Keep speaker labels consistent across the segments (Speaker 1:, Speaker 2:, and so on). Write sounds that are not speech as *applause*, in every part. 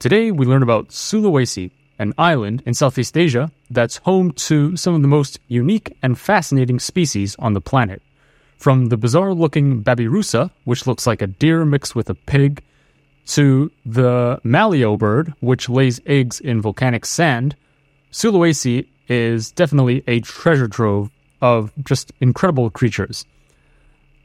Speaker 1: Today, we learn about Sulawesi, an island in Southeast Asia that's home to some of the most unique and fascinating species on the planet. From the bizarre looking babirusa, which looks like a deer mixed with a pig, to the maleo bird, which lays eggs in volcanic sand, Sulawesi is definitely a treasure trove of just incredible creatures.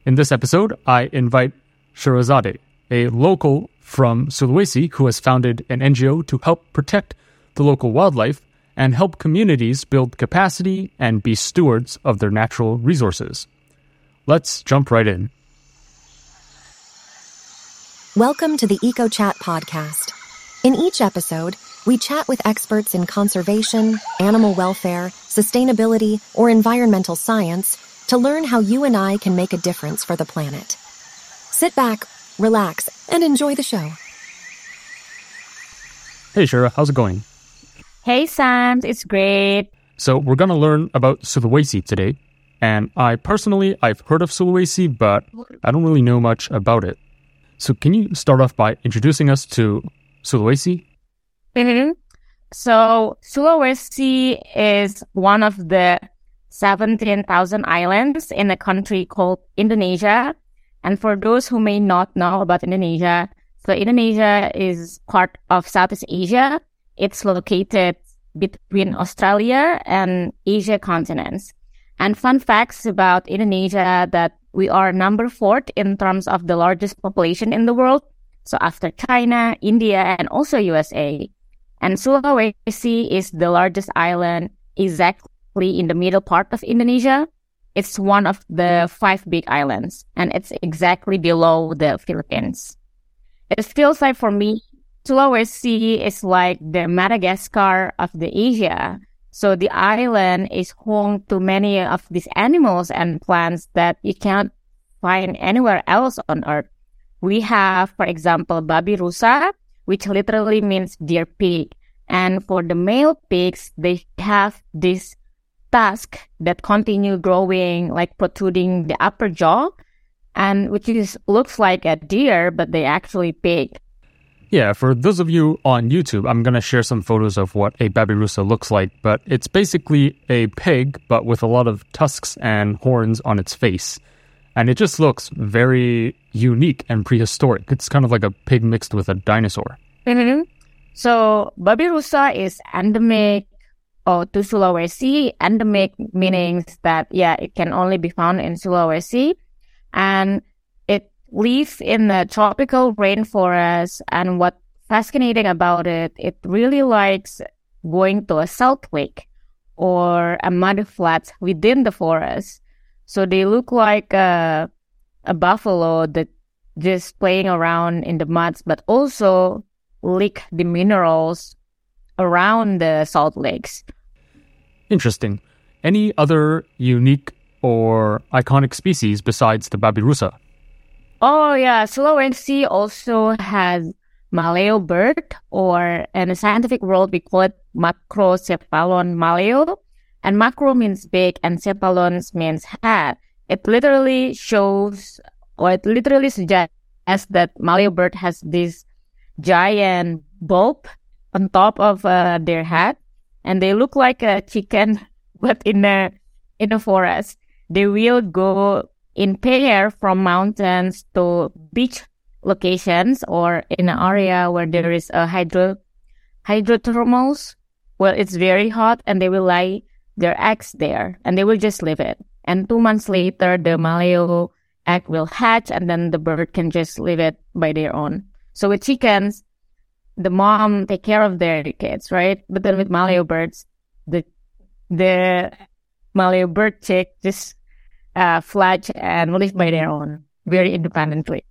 Speaker 1: In this episode, I invite Sherazade, a local from Sulawesi who has founded an NGO to help protect the local wildlife and help communities build capacity and be stewards of their natural resources. Let's jump right in.
Speaker 2: Welcome to the EcoChat podcast. In each episode, we chat with experts in conservation, animal welfare, sustainability, or environmental science to learn how you and I can make a difference for the planet. Sit back, relax, and enjoy the show.
Speaker 1: Hey, Shera, how's it going?
Speaker 3: Hey, Sam, it's great.
Speaker 1: So, we're going to learn about Sulawesi today. And I personally, I've heard of Sulawesi, but I don't really know much about it. So, can you start off by introducing us to Sulawesi?
Speaker 3: Mm-hmm. So, Sulawesi is one of the 17,000 islands in a country called Indonesia. And for those who may not know about Indonesia, so Indonesia is part of Southeast Asia. It's located between Australia and Asia continents. And fun facts about Indonesia that we are number four in terms of the largest population in the world. So after China, India, and also USA. And Sulawesi is the largest island exactly in the middle part of Indonesia. It's one of the mm-hmm. five big islands and it's exactly below the Philippines. It feels like for me, Sulawesi is like the Madagascar of the Asia. So the island is home to many of these animals and plants that you can't find anywhere else on earth. We have, for example, babirusa, which literally means deer pig. And for the male pigs, they have this tusk that continue growing, like protruding the upper jaw, and which is looks like a deer, but they actually pig.
Speaker 1: Yeah, for those of you on YouTube, I'm going to share some photos of what a babirusa looks like, but it's basically a pig, but with a lot of tusks and horns on its face. And it just looks very unique and prehistoric. It's kind of like a pig mixed with a dinosaur.
Speaker 3: Mm-hmm. So, babirusa is endemic oh, to Sulawesi. Endemic meanings that, yeah, it can only be found in Sulawesi. And it lives in the tropical rainforest. And what fascinating about it, it really likes going to a salt lake or a mud flat within the forest. So they look like a, a buffalo that just playing around in the muds, but also lick the minerals around the salt lakes.
Speaker 1: Interesting. Any other unique or iconic species besides the babirusa?
Speaker 3: Oh yeah, Sulawesi also has maleo bird, or in the scientific world we call it macrocephalon maleo. And macro means big and cephalon means head. It literally shows, or it literally suggests that maleo bird has this giant bulb on top of uh, their head, and they look like a chicken, *laughs* but in a in a forest. They will go in pair from mountains to beach locations or in an area where there is a hydro hydrothermals. Well, it's very hot, and they will lay their eggs there, and they will just leave it. And two months later, the maleo egg will hatch, and then the bird can just leave it by their own. So with chickens, the mom take care of their kids, right? But then with maleo birds, the the maleo bird chick just uh, fledge and live by their own, very independently.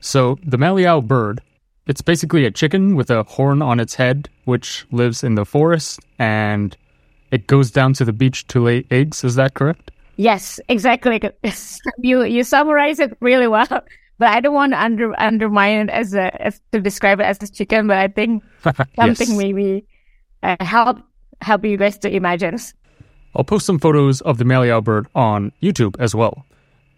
Speaker 1: So the maleo bird, it's basically a chicken with a horn on its head, which lives in the forest, and it goes down to the beach to lay eggs. Is that correct?
Speaker 3: Yes, exactly. *laughs* you you summarize it really well. But I don't want to under, undermine it as a as to describe it as a chicken. But I think *laughs* something
Speaker 1: Yes.
Speaker 3: maybe uh, help help you guys to imagine.
Speaker 1: I'll post some photos of the maleo bird on YouTube as well.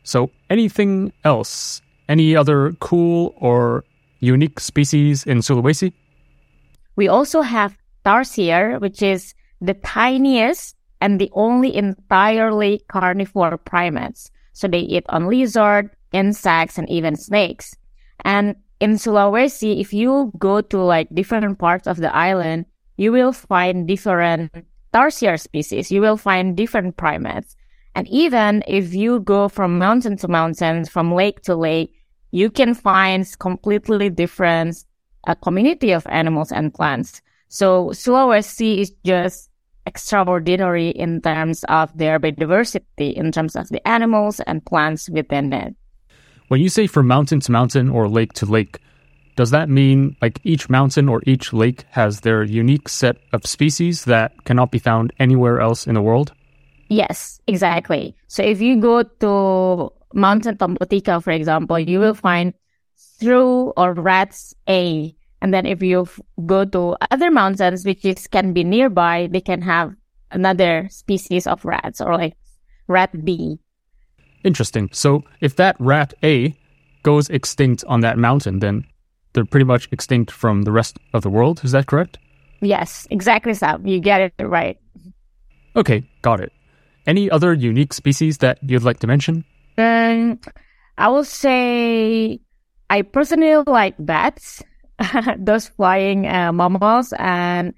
Speaker 1: So, anything else? Any other cool or unique species in Sulawesi?
Speaker 3: We also have tarsier, which is the tiniest and the only entirely carnivore primates. So they eat on lizard, insects, and even snakes. And in Sulawesi, if you go to like different parts of the island, you will find different tarsier species. You will find different primates. And even if you go from mountain to mountain, from lake to lake, you can find completely different a community of animals and plants. So Sulawesi is just extraordinary in terms of their biodiversity, in terms of the animals and plants within it.
Speaker 1: When you say from mountain to mountain or lake to lake, does that mean like each mountain or each lake has their unique set of species that cannot be found anywhere else in the world?
Speaker 3: Yes, exactly. So if you go to Mountain Tompotika, for example, you will find shrew or rats A. And then if you go to other mountains, which is, can be nearby, they can have another species of rats or like rat B.
Speaker 1: Interesting. So if that rat A goes extinct on that mountain, then they're pretty much extinct from the rest of the world. Is that correct?
Speaker 3: Yes, exactly, Sam. You get it right.
Speaker 1: Okay, got it. Any other unique species that you'd like to mention?
Speaker 3: Um, I will say I personally like bats, *laughs* those flying uh, mammals, and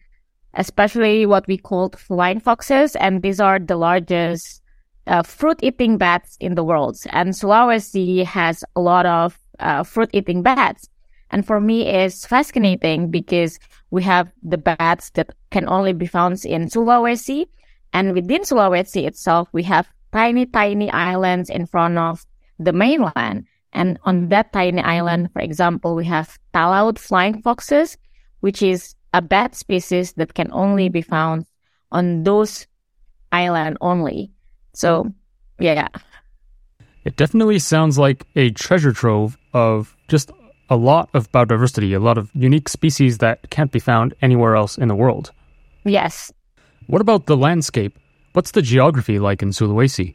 Speaker 3: especially what we call flying foxes. And these are the largest uh, fruit-eating bats in the world. And Sulawesi has a lot of uh, fruit-eating bats. And for me, it's fascinating because we have the bats that can only be found in Sulawesi. And within Sulawesi itself, we have tiny, tiny islands in front of the mainland. And on that tiny island, for example, we have Talaud flying foxes, which is a bat species that can only be found on those island only. So, yeah.
Speaker 1: It definitely sounds like a treasure trove of just a lot of biodiversity, a lot of unique species that can't be found anywhere else in the world.
Speaker 3: Yes.
Speaker 1: What about the landscape? What's the geography like in Sulawesi?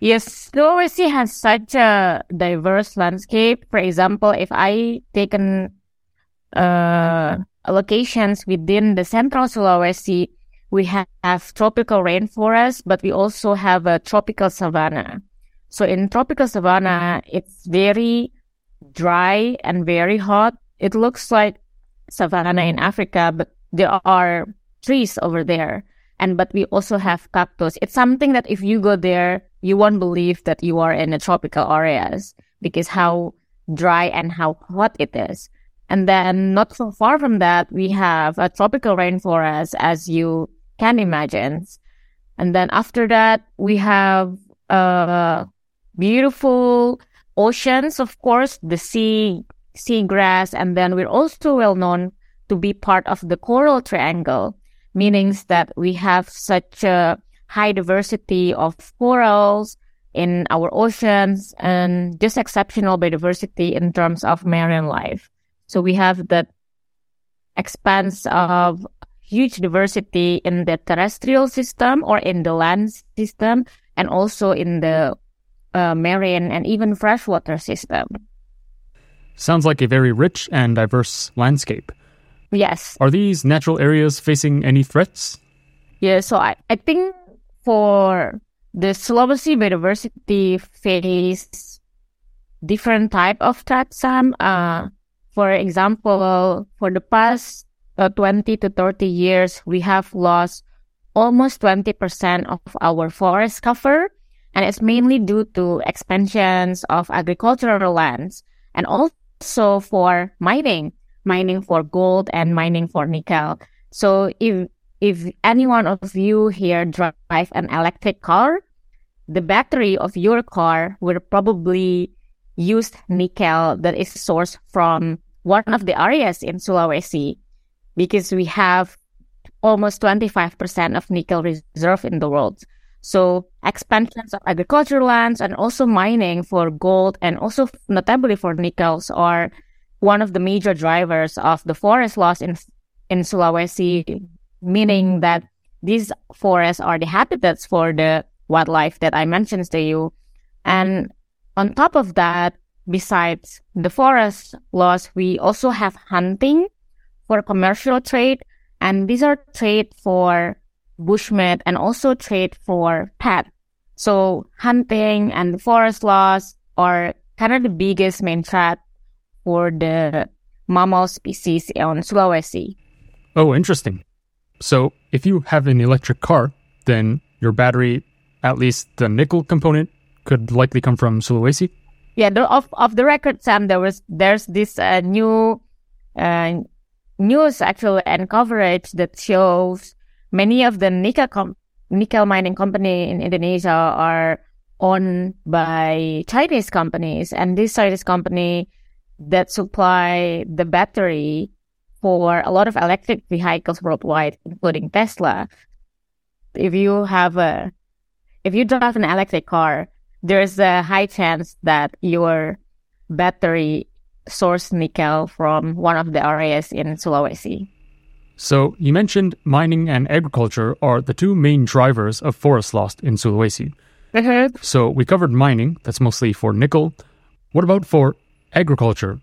Speaker 3: Yes, Sulawesi has such a diverse landscape. For example, if I take an, uh, locations within the central Sulawesi, we have tropical rainforest, but we also have a tropical savanna. So in tropical savanna, it's very dry and very hot. It looks like savanna in Africa, but there are trees over there. And, but we also have cactus. It's something that if you go there, you won't believe that you are in the tropical areas because how dry and how hot it is. And then not so far from that, we have a tropical rainforest, as you can imagine. And then after that, we have, uh, beautiful oceans, of course, the sea, seagrass, and then we're also well known to be part of the coral triangle, meaning that we have such a high diversity of corals in our oceans and just exceptional biodiversity in terms of marine life. So we have that expanse of huge diversity in the terrestrial system or in the land system and also in the uh, marine and even freshwater system.
Speaker 1: Sounds like a very rich and diverse landscape.
Speaker 3: Yes.
Speaker 1: Are these natural areas facing any threats?
Speaker 3: Yeah, so I, I think for the Sulawesi biodiversity face different type of threats. Sam, uh, for example, for the past uh, 20 to 30 years, we have lost almost 20% of our forest cover and it's mainly due to expansions of agricultural lands and also for mining, mining for gold and mining for nickel. So if if any one of you here drive an electric car, the battery of your car will probably use nickel that is sourced from one of the areas in Sulawesi because we have almost 25% of nickel reserve in the world. So expansions of agricultural lands and also mining for gold and also notably for nickels are one of the major drivers of the forest loss in in Sulawesi, meaning that these forests are the habitats for the wildlife that I mentioned to you. And on top of that, besides the forest loss, we also have hunting for commercial trade, and these are trade for bushmeat and also trade for pet. So hunting and forest loss are kind of the biggest main threat for the mammal species on Sulawesi.
Speaker 1: Oh, interesting. So if you have an electric car, then your battery, at least the nickel component, could likely come from Sulawesi.
Speaker 3: Yeah, the, of of the record, Sam, there was there's this uh, new uh, news actually and coverage that shows many of the nickel com- nickel mining company in Indonesia are owned by Chinese companies, and this Chinese company that supply the battery for a lot of electric vehicles worldwide, including Tesla. If you have a, if you drive an electric car, there's a high chance that your battery source nickel from one of the areas in Sulawesi.
Speaker 1: So you mentioned mining and agriculture are the two main drivers of forest loss in Sulawesi.
Speaker 3: Mm-hmm.
Speaker 1: So we covered mining, that's mostly for nickel. What about for agriculture?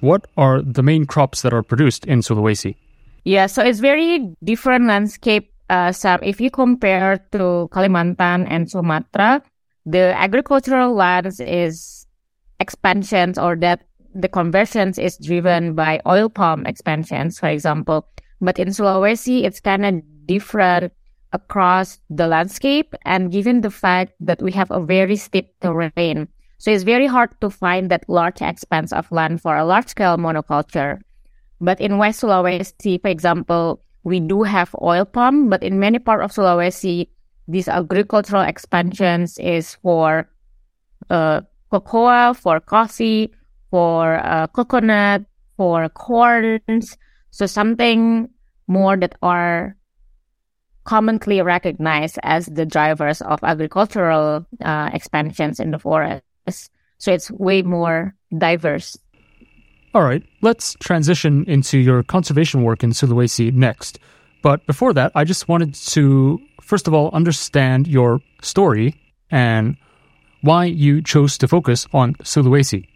Speaker 1: What are the main crops that are produced in Sulawesi?
Speaker 3: Yeah, so it's very different landscape, uh, Sam. If you compare to Kalimantan and Sumatra, the agricultural lands is expansions or that the conversions is driven by oil palm expansions, for example. But in Sulawesi, it's kind of different across the landscape. And given the fact that we have a very steep terrain, so it's very hard to find that large expanse of land for a large scale monoculture. But in West Sulawesi, for example, we do have oil palm, but in many parts of Sulawesi, these agricultural expansions is for uh, cocoa, for coffee, for uh, coconut, for corns. So something more that are commonly recognized as the drivers of agricultural uh, expansions in the forest. So it's way more diverse.
Speaker 1: All right, let's transition into your conservation work in Sulawesi next. But before that, I just wanted to, first of all, understand your story and why you chose to focus on Sulawesi.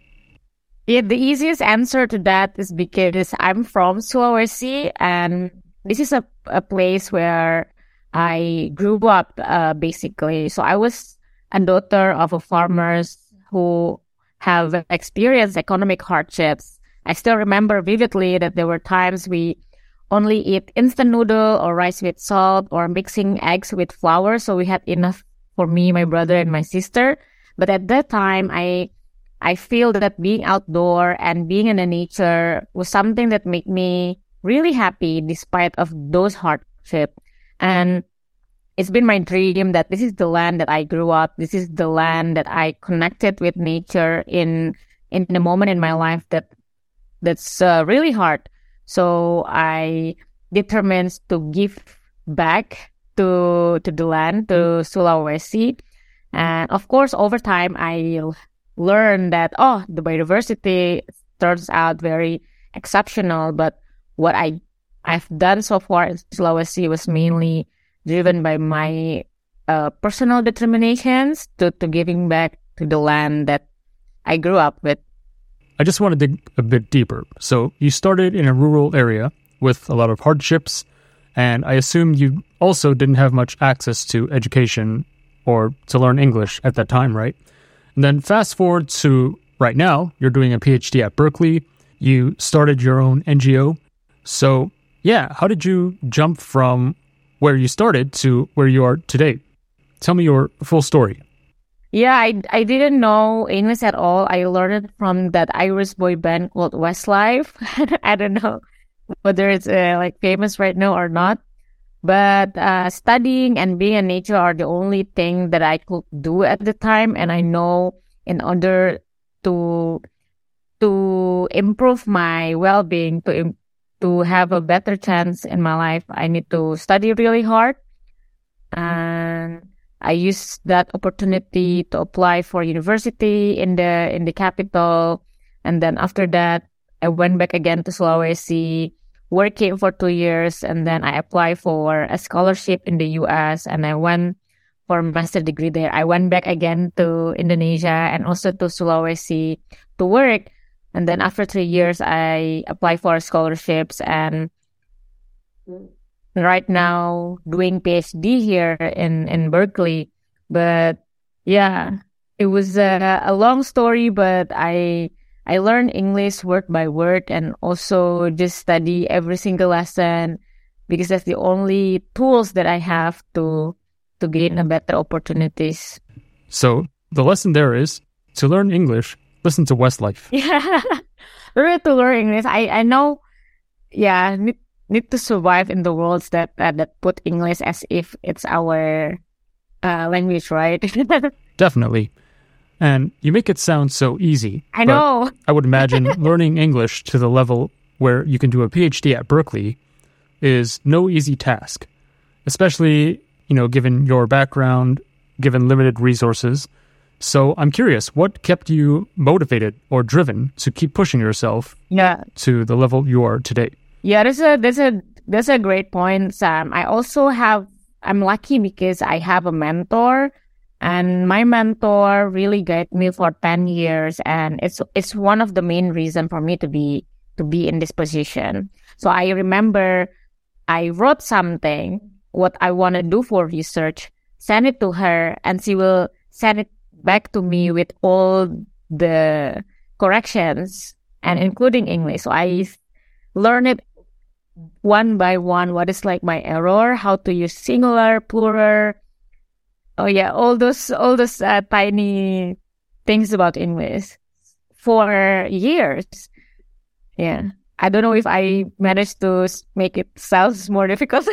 Speaker 3: Yeah, the easiest answer to that is because I'm from Sulawesi and this is a, a place where I grew up, uh, basically. So I was a daughter of a farmers who have experienced economic hardships. I still remember vividly that there were times we only eat instant noodle or rice with salt or mixing eggs with flour. So we had enough for me, my brother and my sister. But at that time, I, I feel that being outdoor and being in the nature was something that made me really happy despite of those hardships. And it's been my dream that this is the land that I grew up. This is the land that I connected with nature in in a moment in my life that that's uh, really hard. So I determined to give back to to the land to Sulawesi, and of course over time I learned that oh the biodiversity turns out very exceptional. But what I I've done so far in Sulawesi was mainly driven by my uh, personal determinations to, to giving back to the land that I grew up with.
Speaker 1: I just want to dig a bit deeper. So, you started in a rural area with a lot of hardships, and I assume you also didn't have much access to education or to learn English at that time, right? And then fast forward to right now, you're doing a PhD at Berkeley, you started your own NGO. So, yeah, how did you jump from where you started to where you are today. Tell me your full story.
Speaker 3: Yeah, I, I didn't know English at all. I learned it from that Irish boy band called Westlife. *laughs* I don't know whether it's uh, like famous right now or not. But uh, studying and being in nature are the only thing that I could do at the time. And I know in order to to improve my well-being, to to have a better chance in my life, I need to study really hard. And I used that opportunity to apply for university in the in the capital. And then after that, I went back again to Sulawesi, working for two years, and then I applied for a scholarship in the US, and I went for a master degree there. I went back again to Indonesia and also to Sulawesi to work And then after three years, I applied for scholarships and right now doing PhD here in, in Berkeley. But yeah, it was a, a long story, but I, I learned English word by word and also just study every single lesson because that's the only tools that I have to, to gain a better opportunities.
Speaker 1: So the lesson there is to learn English, listen to Westlife. *laughs*
Speaker 3: Yeah. really to learn English. I, I know, yeah, need, need to survive in the worlds that, uh, that put English as if it's our uh, language, right? *laughs*
Speaker 1: Definitely. And you make it sound so easy.
Speaker 3: I know.
Speaker 1: I would imagine *laughs* learning English to the level where you can do a PhD at Berkeley is no easy task, especially, you know, given your background, given limited resources. So I'm curious, what kept you motivated or driven to keep pushing yourself
Speaker 3: yeah.
Speaker 1: to the level you are today?
Speaker 3: Yeah, that's a that's a that's a great point, Sam. I also have I'm lucky because I have a mentor and my mentor really guided me for 10 years and it's it's one of the main reason for me to be to be in this position. So I remember I wrote something what I want to do for research, send it to her and she will send it back to me with all the corrections and including English. So I learned it one by one. What is like my error? How to use singular, plural. Oh yeah, all those all those uh, tiny things about English for years. Yeah. I don't know if I managed to make it sounds *laughs* more difficult.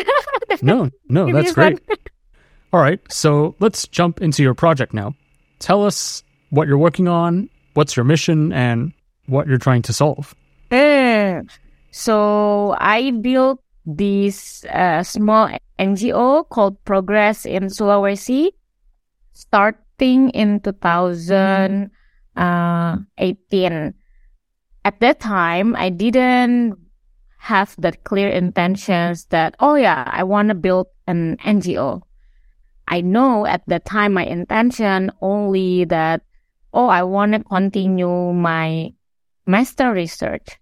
Speaker 1: no, no, that's great. *laughs* All right, so let's jump into your project now. Tell us what you're working on, what's your mission, and what you're trying to solve.
Speaker 3: Uh, so I built this uh, small NGO called PROGRES in Sulawesi, starting in 2018. Uh, At that time, I didn't have that clear intentions that, oh yeah, I want to build an NGO. I know at that time my intention only that, oh, I want to continue my master research.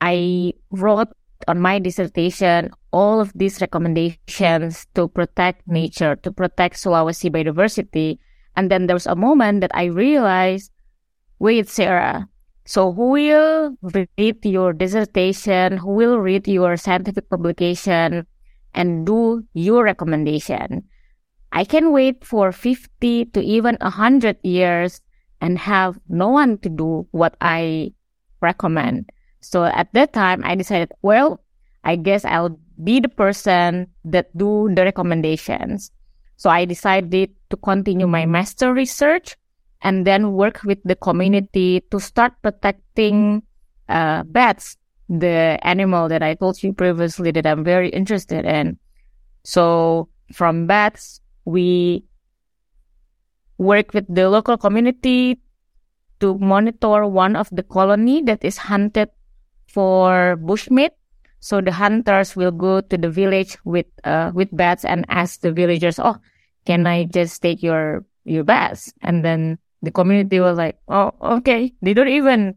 Speaker 3: I wrote on my dissertation all of these recommendations to protect nature, to protect Sulawesi biodiversity. And then there was a moment that I realized, wait, Shera, so who will read your dissertation? Who will read your scientific publication and do your recommendation? I can wait for 50 to even 100 years and have no one to do what I recommend. So at that time, I decided, well, I guess I'll be the person that do the recommendations. So I decided to continue my master research and then work with the community to start protecting uh, bats, the animal that I told you previously that I'm very interested in. So from bats, we work with the local community to monitor one of the colony that is hunted for bushmeat. So the hunters will go to the village with uh, with bats and ask the villagers, "Oh, can I just take your your bats?" And then the community was like, "Oh, okay." They don't even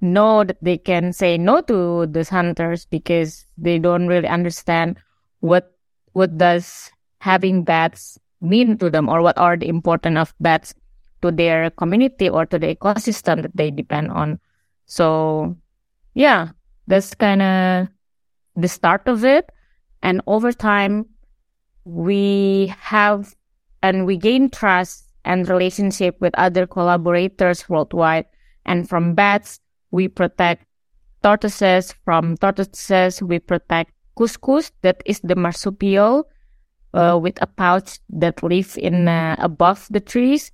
Speaker 3: know that they can say no to these hunters because they don't really understand what what does having bats mean to them or what are the importance of bats to their community or to the ecosystem that they depend on. So yeah, that's kind of the start of it. And over time, we have and we gain trust and relationship with other collaborators worldwide. And from bats, we protect tortoises. From tortoises, we protect cuscus, that is the marsupial uh, with a pouch that live in uh, above the trees.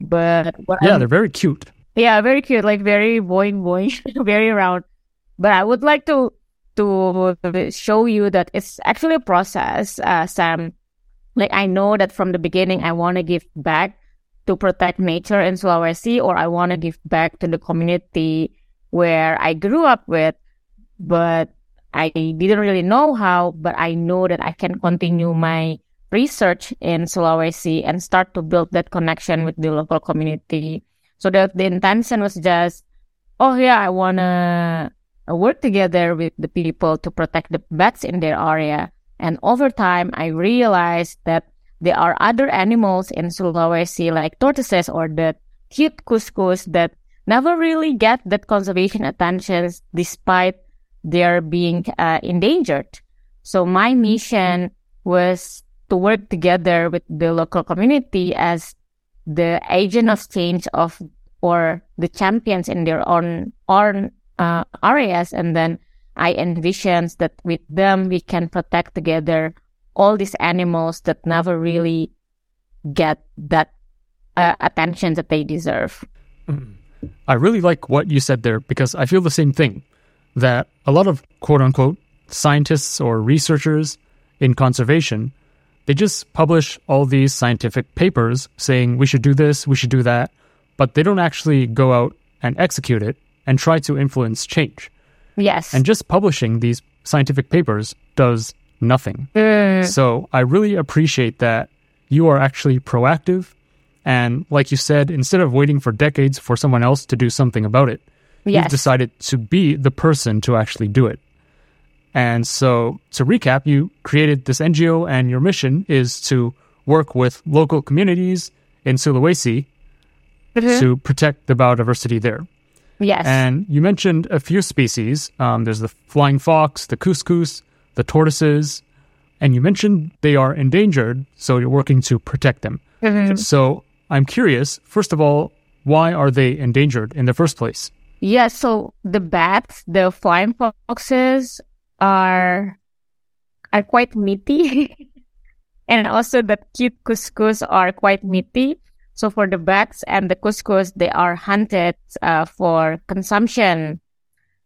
Speaker 3: But
Speaker 1: yeah, I'm, they're very cute.
Speaker 3: Yeah, very cute, like very boing boing, *laughs* very round. But I would like to to show you that it's actually a process, uh, Sam. Like I know that from the beginning, I want to give back to protect nature in Sulawesi, or I want to give back to the community where I grew up with. But I didn't really know how, but I know that I can continue my research in Sulawesi and start to build that connection with the local community. So that the intention was just oh yeah, I wanna work together with the people to protect the bats in their area. And over time, I realized that there are other animals in Sulawesi like tortoises or the cute cuscus that never really get that conservation attention despite their being uh, endangered. So my mission was to work together with the local community as the agent of change of or the champions in their own own uh, areas and then i envisions that with them we can protect together all these animals that never really get that uh, attention that they deserve.
Speaker 1: I really like what you said there because i feel the same thing that a lot of quote unquote scientists or researchers in conservation they just publish all these scientific papers saying we should do this, we should do that, but they don't actually go out and execute it and try to influence change.
Speaker 3: Yes.
Speaker 1: And just publishing these scientific papers does nothing.
Speaker 3: Mm.
Speaker 1: So I really appreciate that you are actually proactive. And like you said, instead of waiting for decades for someone else to do something about it,
Speaker 3: Yes.
Speaker 1: you've decided to be the person to actually do it. And so, to recap, you created this NGO, and your mission is to work with local communities in Sulawesi
Speaker 3: Mhm.
Speaker 1: to protect the biodiversity there.
Speaker 3: Yes.
Speaker 1: And you mentioned a few species. Um, there's the flying fox, the cuscus, the tortoises, and you mentioned they are endangered, so you're working to protect them.
Speaker 3: Mhm.
Speaker 1: So I'm curious, first of all, why are they endangered in the first place?
Speaker 3: Yeah, so the bats, the flying foxes are are quite meaty. *laughs* and also the cute cuscus are quite meaty. So for the bats and the cuscus, they are hunted uh, for consumption.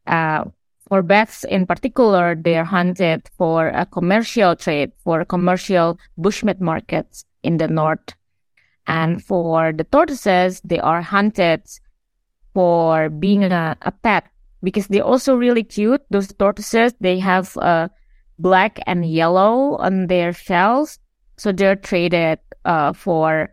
Speaker 3: Uh, for bats in particular, they are hunted for a commercial trade, for commercial bushmeat markets in the north. And for the tortoises, they are hunted for being a, a pet because they're also really cute. Those tortoises, they have uh, black and yellow on their shells. So they're traded uh, for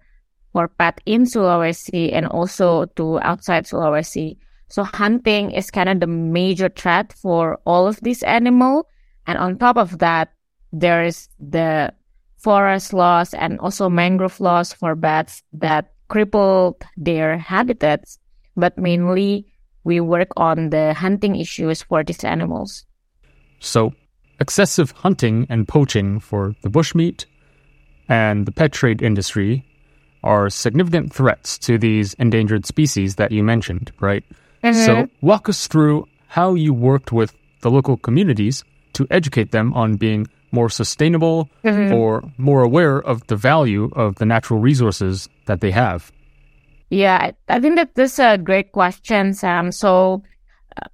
Speaker 3: for pet in Sulawesi and also to outside Sulawesi. So hunting is kind of the major threat for all of these animals. And on top of that, there is the forest loss and also mangrove loss for bats that crippled their habitats. But mainly, we work on the hunting issues for these animals.
Speaker 1: So, excessive hunting and poaching for the bushmeat and the pet trade industry are significant threats to these endangered species that you mentioned, right? So, walk us through how you worked with the local communities to educate them on being more sustainable or more aware of the value of the natural resources that they have.
Speaker 3: Yeah, I, I think that this is a great question, Sam. So, uh,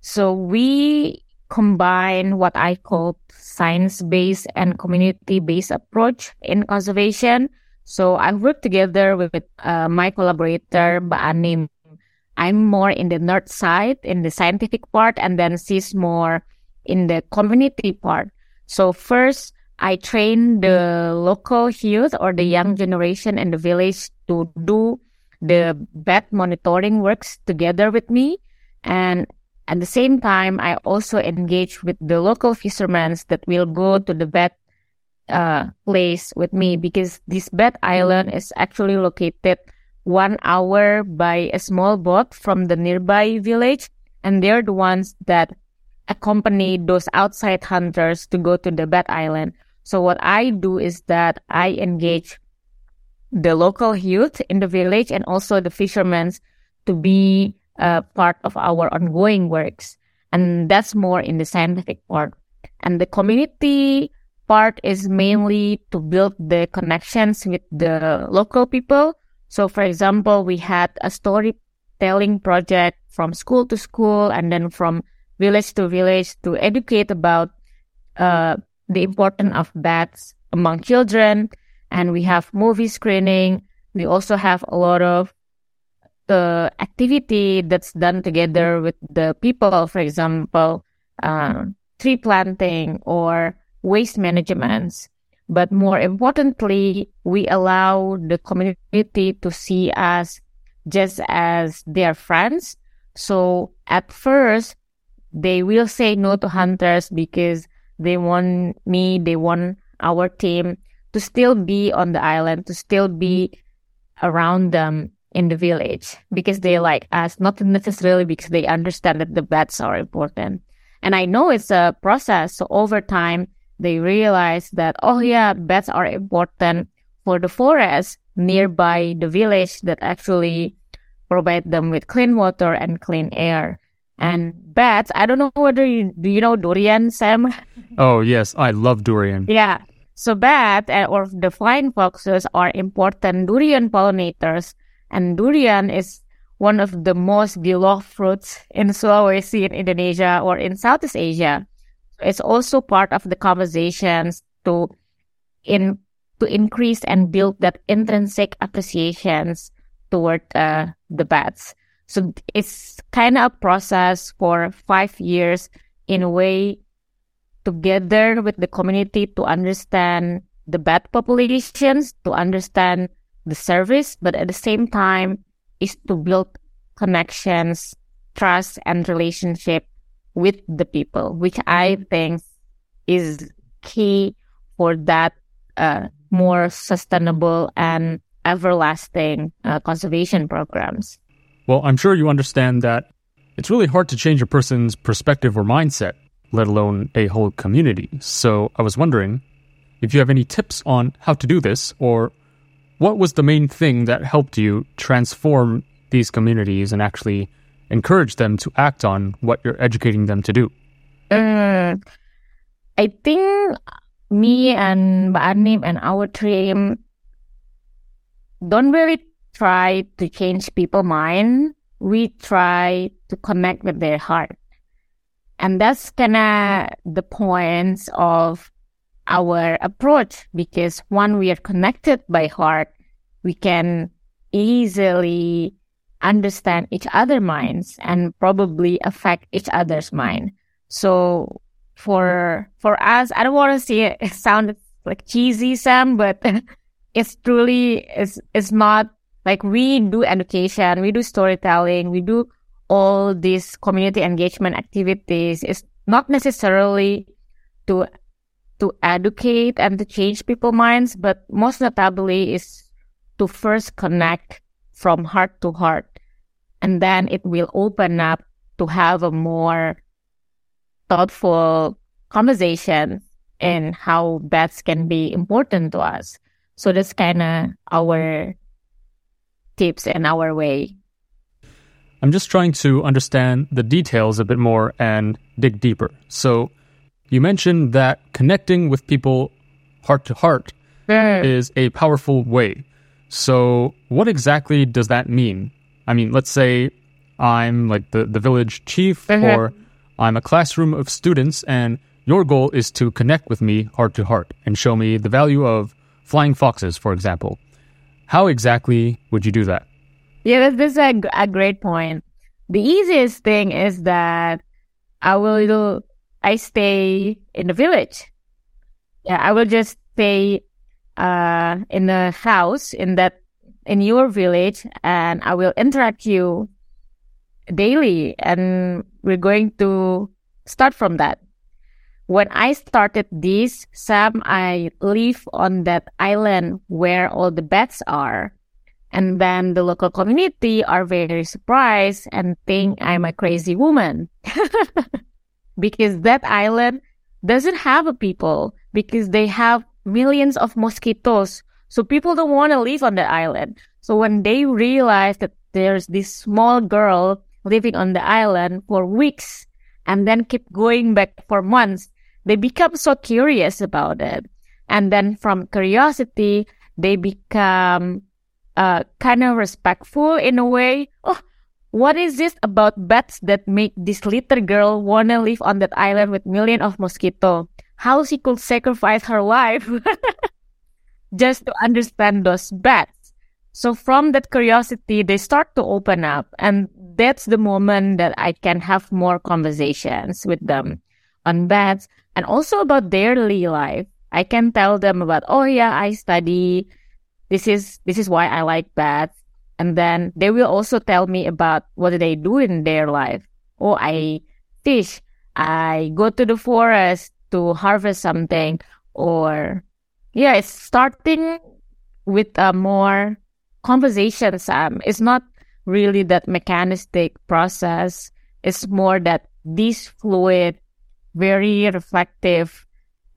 Speaker 3: so we combine what I call science-based and community-based approach in conservation. So I work together with uh, my collaborator, Mbak Anim. I'm more in the nerd side, in the scientific part, and then she's more in the community part. So first, I train the local youth or the young generation in the village to do the bat monitoring works together with me. And at the same time, I also engage with the local fishermen that will go to the bat uh, place with me because this bat island is actually located one hour by a small boat from the nearby village. And they're the ones that accompany those outside hunters to go to the bat island. So what I do is that I engage the local youth in the village and also the fishermen to be a part of our ongoing works. And that's more in the scientific part. And the community part is mainly to build the connections with the local people. So, for example, we had a storytelling project from school to school and then from village to village to educate about uh, the importance of bats among children. And we have movie screening. We also have a lot of the activity that's done together with the people, for example, uh, tree planting or waste management. But more importantly, we allow the community to see us just as their friends. So at first, they will say no to hunters because they want me, they want our team to still be on the island, to still be around them in the village because they like us, not necessarily because they understand that the bats are important. And I know it's a process. So over time, they realize that, oh yeah, bats are important for the forest nearby the village that actually provide them with clean water and clean air. And bats, I don't know whether you do you know durian, Sam? *laughs*
Speaker 1: Oh yes, I love durian.
Speaker 3: yeah. So bat uh, or the flying foxes are important durian pollinators, and durian is one of the most beloved fruits in Sulawesi in Indonesia or in Southeast Asia. It's also part of the conversations to in to increase and build that intrinsic appreciations toward uh, the bats. So it's kind of a process for five years in a way together with the community to understand the bat populations, to understand the service, but at the same time is to build connections, trust and relationship with the people, which I think is key for that uh, more sustainable and everlasting uh, conservation programs.
Speaker 1: Well, I'm sure you understand that it's really hard to change a person's perspective or mindset, let alone a whole community. So I was wondering if you have any tips on how to do this, or what was the main thing that helped you transform these communities and actually encourage them to act on what you're educating them to do?
Speaker 3: Mm, I think me and Mbak Anim and our team don't really try to change people's mind. We try to connect with their heart. And that's kind of the points of our approach because when we are connected by heart, we can easily understand each other's minds and probably affect each other's mind. So for for us, I don't want to say it *laughs* sound like cheesy, Sam, but *laughs* it's truly is it's not like we do education, we do storytelling, we do all these community engagement activities. It's not necessarily to to educate and to change people's minds, but most notably is to first connect from heart to heart. And then it will open up to have a more thoughtful conversation in how bats can be important to us. So that's kind of our tips and our way.
Speaker 1: I'm just trying to understand the details a bit more and dig deeper. So, you mentioned that connecting with people heart to heart mm. is a powerful way. So, what exactly does that mean? I mean, let's say I'm like the, the village chief, or I'm a classroom of students, and your goal is to connect with me heart to heart and show me the value of flying foxes, for example. How exactly would you do that?
Speaker 3: Yeah, this is a, a great point. The easiest thing is that I will, I stay in the village. Yeah, I will just stay, uh, in the house in that, in your village and I will interact you daily and we're going to start from that. When I started this, Sam, I live on that island where all the bats are. And then the local community are very surprised and think I'm a crazy woman. *laughs* because that island doesn't have a people because they have millions of mosquitoes. So people don't want to live on the island. So when they realize that there's this small girl living on the island for weeks and then keep going back for months, they become so curious about it. And then from curiosity, they become uh, kind of respectful in a way. Oh, what is this about bats that make this little girl wanna live on that island with millions of mosquito? How she could sacrifice her life *laughs* just to understand those bats. So from that curiosity, they start to open up and that's the moment that I can have more conversations with them on bats and also about their daily life. I can tell them about, oh yeah, I study. This is, this is why I like bats. And then they will also tell me about what they do in their life. Oh, I fish. I go to the forest to harvest something or yeah, it's starting with a more conversations. Sam. It's not really that mechanistic process. It's more that this fluid, very reflective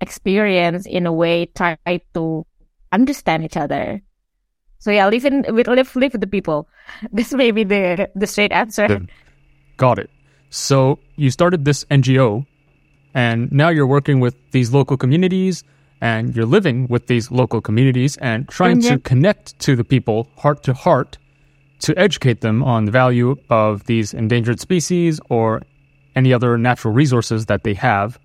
Speaker 3: experience in a way try to understand each other. So yeah, live in with live live with the people. *laughs* This may be the the straight answer.
Speaker 1: Got it. So you started this NGO, and now you're working with these local communities, and you're living with these local communities and trying mm-hmm. to connect to the people heart to heart to educate them on the value of these endangered species or any other natural resources that they have.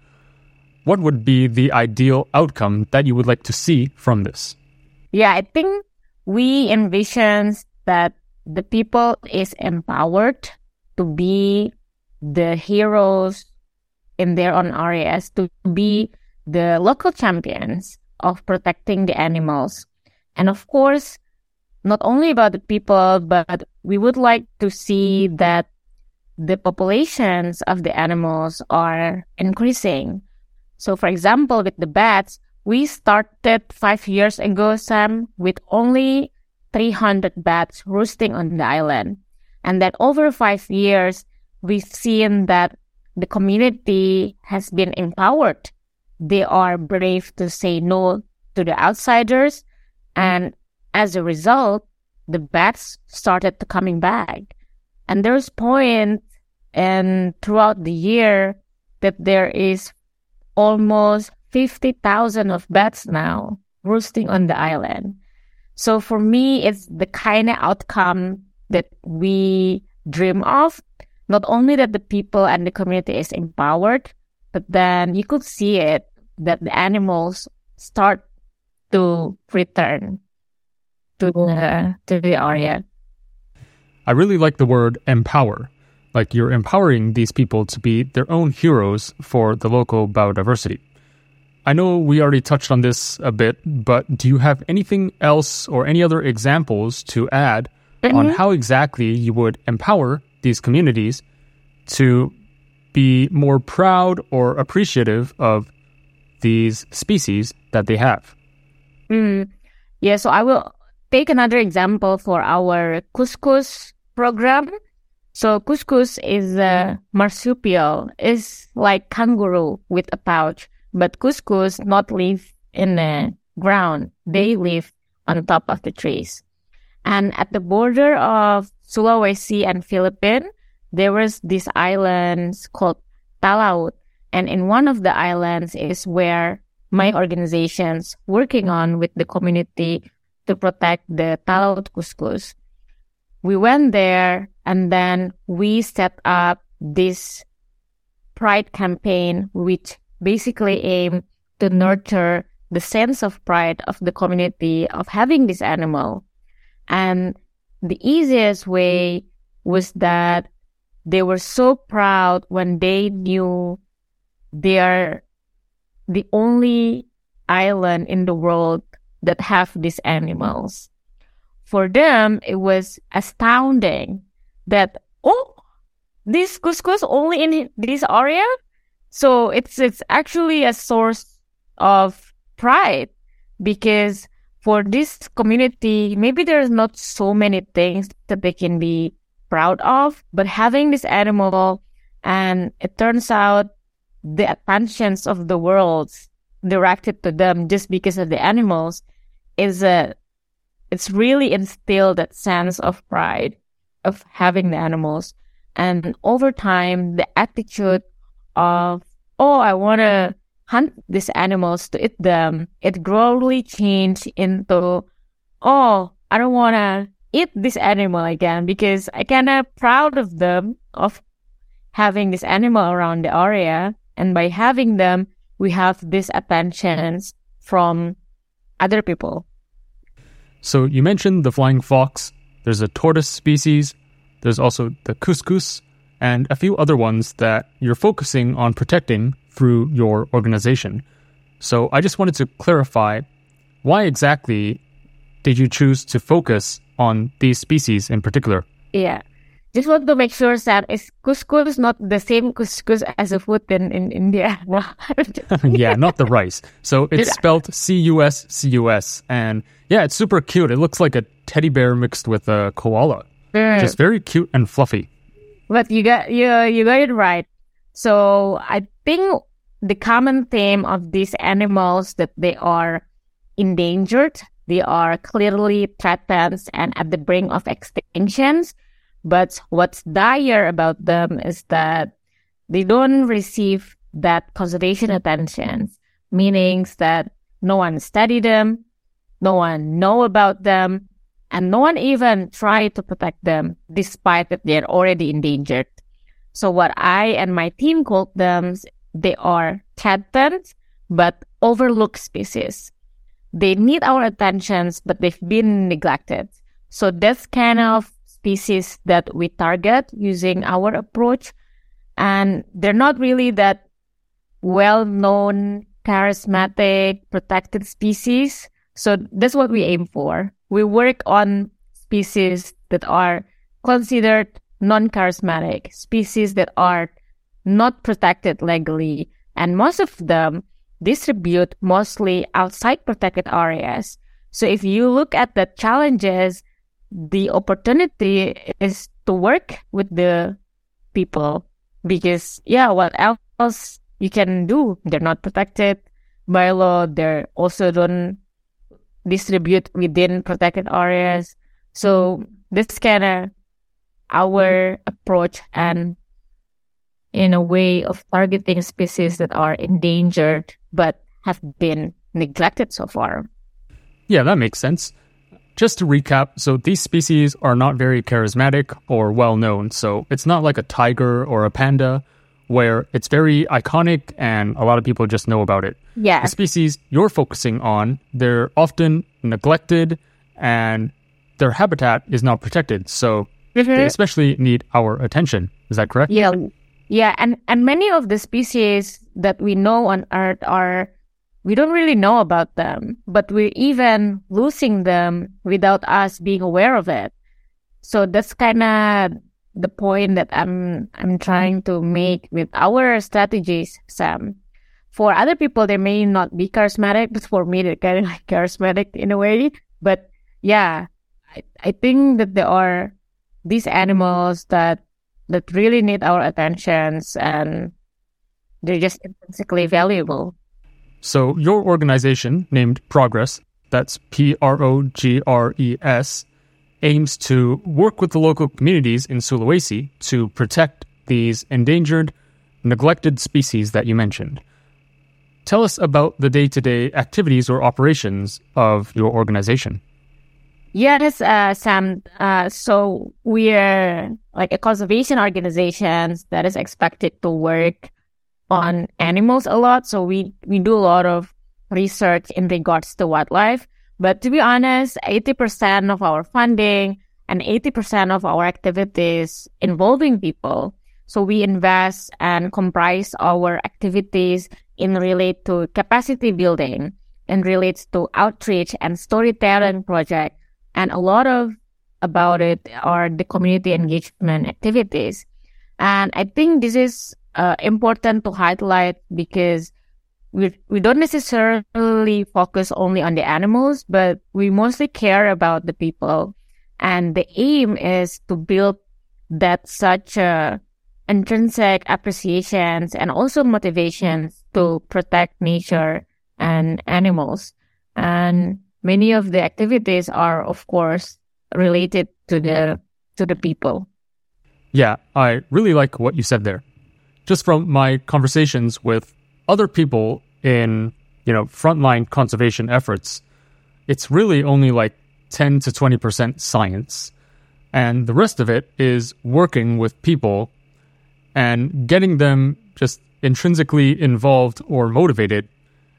Speaker 1: What would be the ideal outcome that you would like to see from this?
Speaker 3: Yeah, I think we envision that the people is empowered to be the heroes in their own areas, to be the local champions of protecting the animals. And of course, not only about the people, but we would like to see that the populations of the animals are increasing. So, for example, with the bats, we started five years ago, Sam, with only 300 bats roosting on the island. And that over five years, we've seen that the community has been empowered. They are brave to say no to the outsiders. Mm-hmm. And as a result, the bats started to coming back. And there's point and throughout the year that there is almost 50,000 of bats now roosting on the island. So for me, it's the kind of outcome that we dream of. Not only that the people and the community is empowered, but then you could see it that the animals start to return to the, to the area.
Speaker 1: I really like the word empower. Like you're empowering these people to be their own heroes for the local biodiversity. I know we already touched on this a bit, but do you have anything else or any other examples to add mm-hmm. on how exactly you would empower these communities to be more proud or appreciative of these species that they have?
Speaker 3: Mm. Yeah, so I will take another example for our cuscus program. So cuscus is a marsupial, is like kangaroo with a pouch. But cuscus not live in the ground. They live on top of the trees. And at the border of Sulawesi and Philippines, there was this islands called Talaud. And in one of the islands is where my organization's working on with the community to protect the Talaud cuscus. We went there and then we set up this pride campaign, which basically aim to nurture the sense of pride of the community of having this animal. And the easiest way was that they were so proud when they knew they are the only island in the world that have these animals. For them, it was astounding that, oh, this cuscus only in this area? So it's it's actually a source of pride because for this community, maybe there's not so many things that they can be proud of, but having this animal and it turns out the attentions of the world directed to them just because of the animals is a it's really instilled that sense of pride of having the animals and over time the attitude of, oh, I want to hunt these animals to eat them, it gradually changed into, oh, I don't want to eat this animal again because I kind of proud of them of having this animal around the area. And by having them, we have these attentions from other people.
Speaker 1: So you mentioned the flying fox. There's a tortoise species. There's also the cuscus and a few other ones that you're focusing on protecting through your organization. So I just wanted to clarify why exactly did you choose to focus on these species in particular?
Speaker 3: Yeah. Just want to make sure that is couscous is not the same couscous as a food in, in India. *laughs* *laughs*
Speaker 1: Yeah, not the rice. So it's spelled C U S C U S. And yeah, it's super cute. It looks like a teddy bear mixed with a koala.
Speaker 3: Mm.
Speaker 1: Just very cute and fluffy.
Speaker 3: But you got you you got it right. So I think the common theme of these animals that they are endangered, they are clearly threatened and at the brink of extinctions. But what's dire about them is that they don't receive that conservation attention, meaning that no one study them, no one know about them, and no one even try to protect them despite that they're already endangered. So what I and my team called them, they are threatened but overlooked species. They need our attentions, but they've been neglected. So that's kind of species that we target using our approach. And they're not really that well-known, charismatic, protected species. So that's what we aim for. We work on species that are considered non-charismatic, species that are not protected legally, and most of them distribute mostly outside protected areas. So if you look at the challenges, the opportunity is to work with the people because yeah, what else you can do? They're not protected by law. They're also don't distribute within protected areas. So this kind of our approach and in a way of targeting species that are endangered but have been neglected so far.
Speaker 1: Yeah, that makes sense. Just to recap, so these species are not very charismatic or well known. So it's not like a tiger or a panda where it's very iconic and a lot of people just know about it.
Speaker 3: Yeah.
Speaker 1: The species you're focusing on, they're often neglected and their habitat is not protected. So they mm-hmm. especially need our attention. Is that correct?
Speaker 3: Yeah. Yeah. And, and many of the species that we know on Earth are, we don't really know about them, but we're even losing them without us being aware of it. So that's kind of the point that I'm, I'm trying to make with our strategies, Sam. For other people, they may not be charismatic, but for me, they're kind of *laughs* like charismatic in a way. But yeah, I, I think that there are these animals that that really need our attentions and they're just intrinsically valuable.
Speaker 1: So your organization, named PROGRES, that's P R O G R E S, aims to work with the local communities in Sulawesi to protect these endangered, neglected species that you mentioned. Tell us about the day to day activities or operations of your organization.
Speaker 3: Yes, uh, Sam. Uh, so we're like a conservation organization that is expected to work on animals a lot. So we, we do a lot of research in regards to wildlife. But to be honest, 80% of our funding and 80% of our activities involving people. So we invest and comprise our activities in relate to capacity building and relates to outreach and storytelling project. And a lot of about it are the community engagement activities. And I think this is uh, important to highlight because we we don't necessarily focus only on the animals, but we mostly care about the people. And the aim is to build that such a intrinsic appreciations and also motivations to protect nature and animals. And many of the activities are, of course, related to the to the people.
Speaker 1: Yeah, I really like what you said there. Just from my conversations with other people in, you know, frontline conservation efforts, it's really only like 10 to 20% science. And the rest of it is working with people and getting them just intrinsically involved or motivated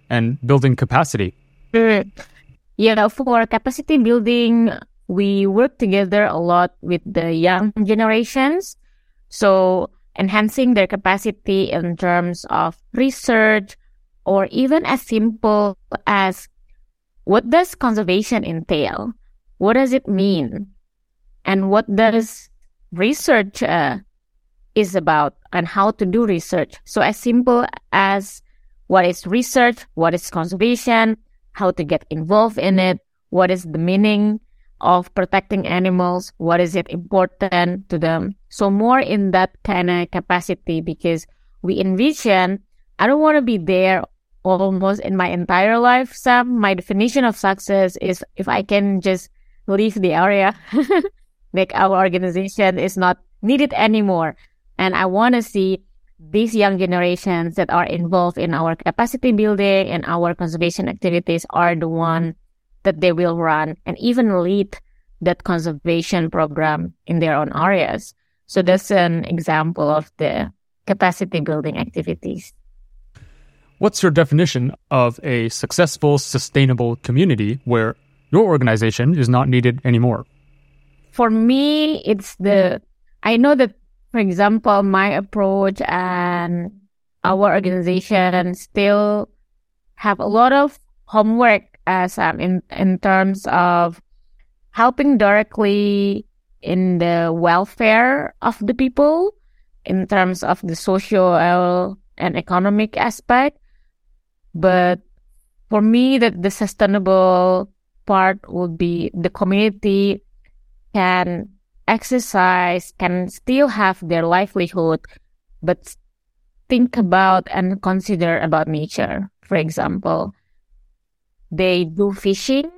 Speaker 1: and building capacity.
Speaker 3: Yeah, for capacity building, we work together a lot with the young generations. So enhancing their capacity in terms of research or even as simple as what does conservation entail? What does it mean? and what does research uh, is about and how to do research. So as simple as what is research, what is conservation, how to get involved in it, what is the meaning of protecting animals, what is it important to them. So more in that kind of capacity because we envision, I don't want to be there almost in my entire life, Sam. My definition of success is if I can just leave the area, *laughs* like our organization is not needed anymore. And I want to see these young generations that are involved in our capacity building and our conservation activities are the one that they will run and even lead that conservation program in their own areas. So that's an example of the capacity building activities.
Speaker 1: What's your definition of a successful, sustainable community where your organization is not needed anymore?
Speaker 3: For me, it's the, I know that, for example, my approach and our organization still have a lot of homework as um, in, in terms of helping directly in the welfare of the people in terms of the social and economic aspect. But for me, that the sustainable part would be the community can exercise, can still have their livelihood, but think about and consider about nature. For example, they do fishing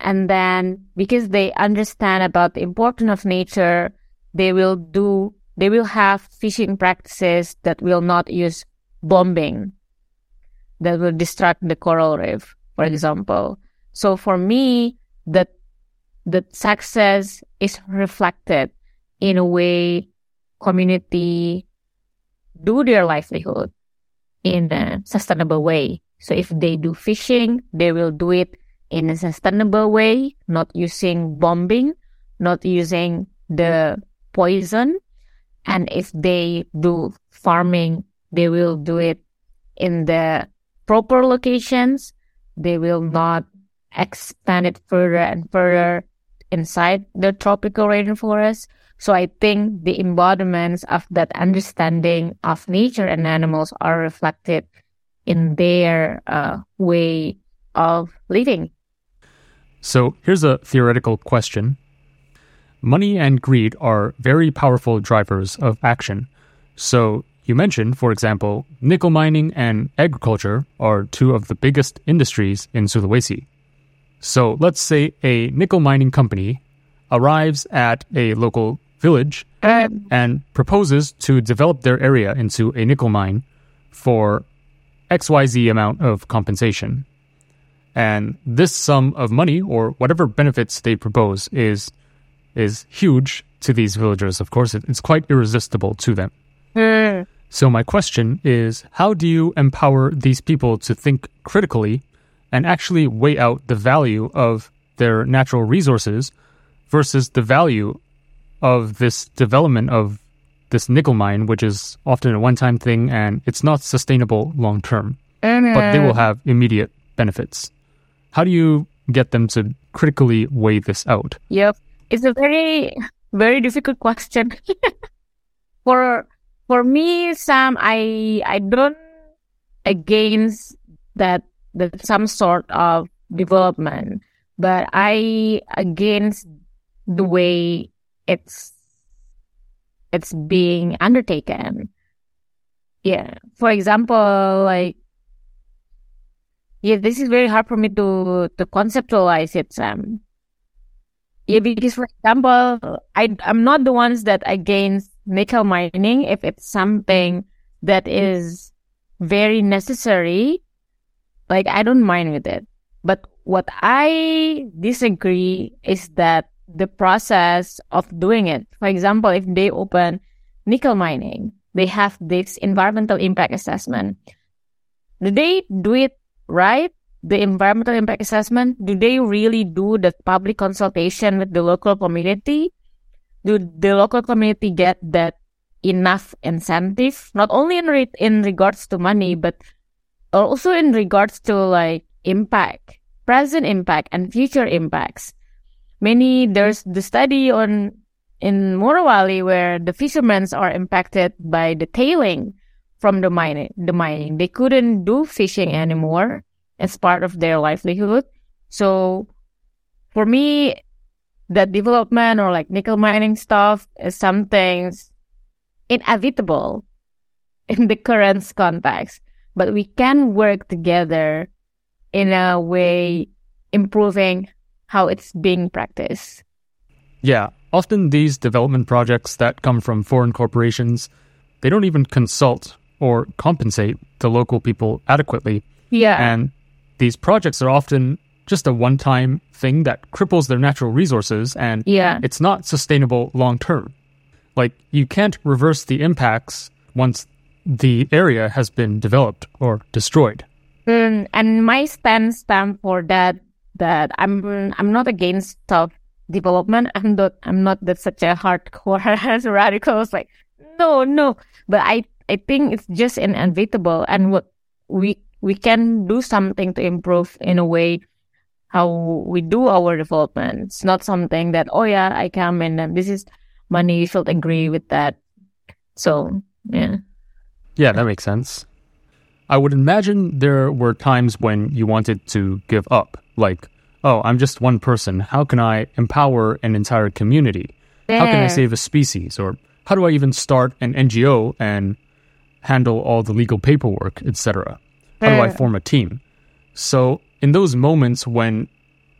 Speaker 3: and then because they understand about the importance of nature, they will do, they will have fishing practices that will not use bombing that will destruct the coral reef, for mm-hmm. example. So for me, that, that success is reflected in a way community do their livelihood in a sustainable way. So if they do fishing, they will do it in a sustainable way, not using bombing, not using the poison. And if they do farming, they will do it in the proper locations. They will not expand it further and further inside the tropical rainforest. So I think the embodiments of that understanding of nature and animals are reflected in their uh, way of living.
Speaker 1: So here's a theoretical question. Money and greed are very powerful drivers of action. So you mentioned, for example, nickel mining and agriculture are two of the biggest industries in Sulawesi. So let's say a nickel mining company arrives at a local village um, and proposes to develop their area into a nickel mine for XYZ amount of compensation. And this sum of money or whatever benefits they propose is is huge to these villagers. Of course, it's quite irresistible to them.
Speaker 3: Mm.
Speaker 1: So my question is, how do you empower these people to think critically and actually weigh out the value of their natural resources versus the value of this development of this nickel mine, which is often a one-time thing and it's not sustainable long term, but they will have immediate benefits. How do you get them to critically weigh this out?
Speaker 3: Yep. It's a very, very difficult question. *laughs* for, for me, Sam, I, I don't against that, that some sort of development, but I against the way it's, it's being undertaken. Yeah. For example, like, yeah, this is very hard for me to to conceptualize it, Sam. Yeah, because for example, I I'm not the ones that against nickel mining if it's something that is very necessary. Like I don't mind with it. But what I disagree is that the process of doing it. For example, if they open nickel mining, they have this environmental impact assessment. Do they do it right? The environmental impact assessment, do they really do the public consultation with the local community? Do the local community get that enough incentive? Not only in re- in regards to money, but also in regards to like impact, present impact and future impacts. many there's the study on in Morowali where the fishermen are impacted by the tailing from the mining. The mining they couldn't do fishing anymore as part of their livelihood. So for me, that development or like nickel mining stuff is something inevitable in the current context, but we can work together in a way improving how it's being practiced.
Speaker 1: Yeah, often these development projects that come from foreign corporations, they don't even consult or compensate the local people adequately.
Speaker 3: Yeah.
Speaker 1: And these projects are often just a one time thing that cripples their natural resources and
Speaker 3: yeah.
Speaker 1: it's not sustainable long term. Like, you can't reverse the impacts once the area has been developed or destroyed.
Speaker 3: Mm, and my stance stand for that that I'm I'm not against tough development. *laughs* I'm not I'm not that such a hardcore *laughs* radical. It's like no, no. But I I think it's just inevitable and what we we can do something to improve in a way how we do our development. It's not something that, oh yeah, I come and this is money, you should agree with that. So, yeah.
Speaker 1: Yeah, that makes sense. I would imagine there were times when you wanted to give up, like, oh, I'm just one person. How can I empower an entire community? How can I save a species? Or how do I even start an NGO and handle all the legal paperwork, etc.? How do I form a team? So, in those moments when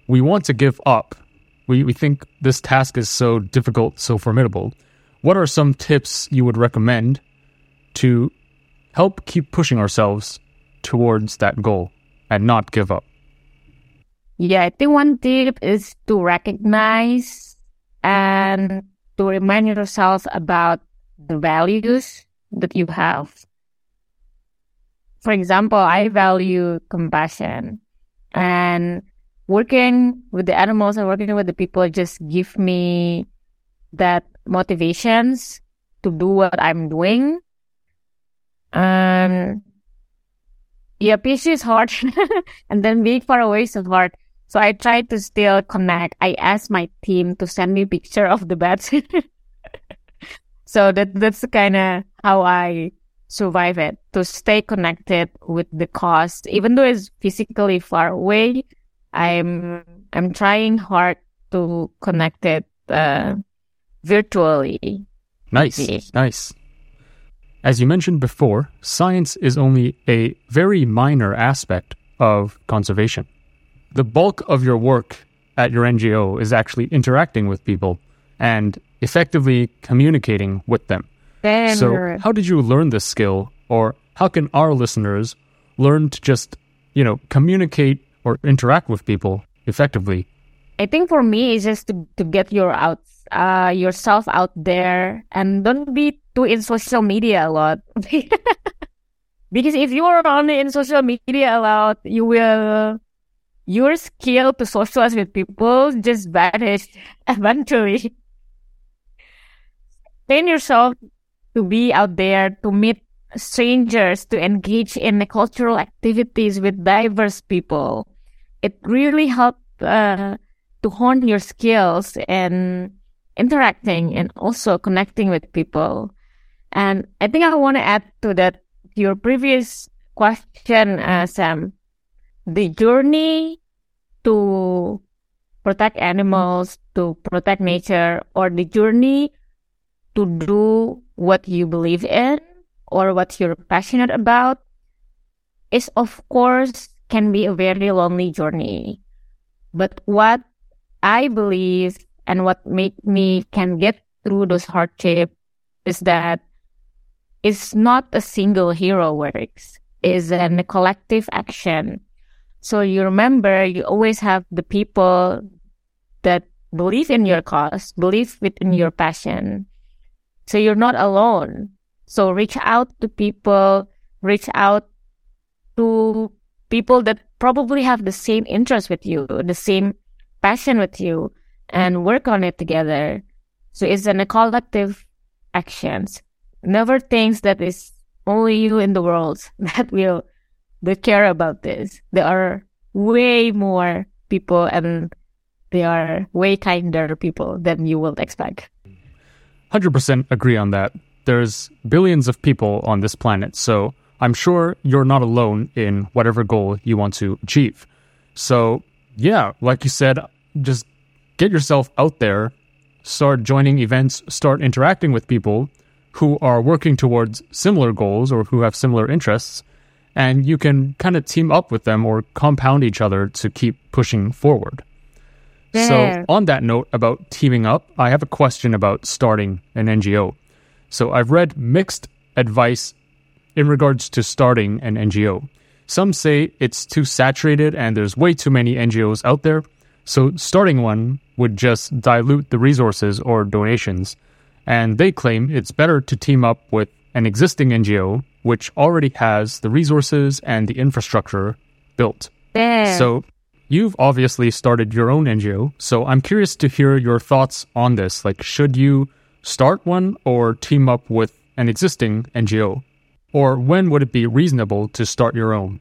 Speaker 1: we want to give up, we, we think this task is so difficult, so formidable, what are some tips you would recommend to help keep pushing ourselves towards that goal and not give up?
Speaker 3: Yeah, I think one tip is to recognize and to remind yourself about the values that you have for example, I value compassion and working with the animals and working with the people just give me that motivations to do what I'm doing. Um, yeah, PhD is hard *laughs* and then being far away is hard. So I try to still connect. I ask my team to send me picture of the bats. *laughs* so that that's kind of how I survive it, to stay connected with the cause, even though it's physically far away. I'm I'm trying hard to connect it uh, virtually.
Speaker 1: Nice, nice. As you mentioned before, science is only a very minor aspect of conservation. The bulk of your work at your NGO is actually interacting with people and effectively communicating with them. So, how did you learn this skill, or how can our listeners learn to just, you know, communicate or interact with people effectively?
Speaker 3: I think for me, it's just to, to get your out, uh, yourself out there and don't be too in social media a lot. *laughs* because if you are only in social media a lot, you will, your skill to socialize with people just vanish *laughs* eventually. Train yourself to be out there, to meet strangers, to engage in cultural activities with diverse people. It really helped uh, to hone your skills in interacting and also connecting with people. And I think I want to add to that your previous question, uh, Sam. The journey to protect animals, to protect nature, or the journey to do what you believe in or what you're passionate about is of course can be a very lonely journey. But what I believe and what make me can get through those hardships is that it's not a single hero works. It's a collective action. So you remember you always have the people that believe in your cause, believe within your passion, so you're not alone. So reach out to people, reach out to people that probably have the same interest with you, the same passion with you, and work on it together. So it's an, a collective actions. Never thinks that it's only you in the world *laughs* that will that care about this. There are way more people and they are way kinder people than you would expect.
Speaker 1: 100% agree on that. There's billions of people on this planet, so I'm sure you're not alone in whatever goal you want to achieve. So, yeah, like you said, just get yourself out there, start joining events, start interacting with people who are working towards similar goals or who have similar interests, and you can kind of team up with them or compound each other to keep pushing forward. So, on that note about teaming up, I have a question about starting an NGO. So, I've read mixed advice in regards to starting an NGO. Some say it's too saturated and there's way too many NGOs out there, so starting one would just dilute the resources or donations. And they claim it's better to team up with an existing NGO which already has the resources and the infrastructure built.
Speaker 3: Yeah.
Speaker 1: So you've obviously started your own NGO. So I'm curious to hear your thoughts on this. Like, should you start one or team up with an existing NGO? Or when would it be reasonable to start your own?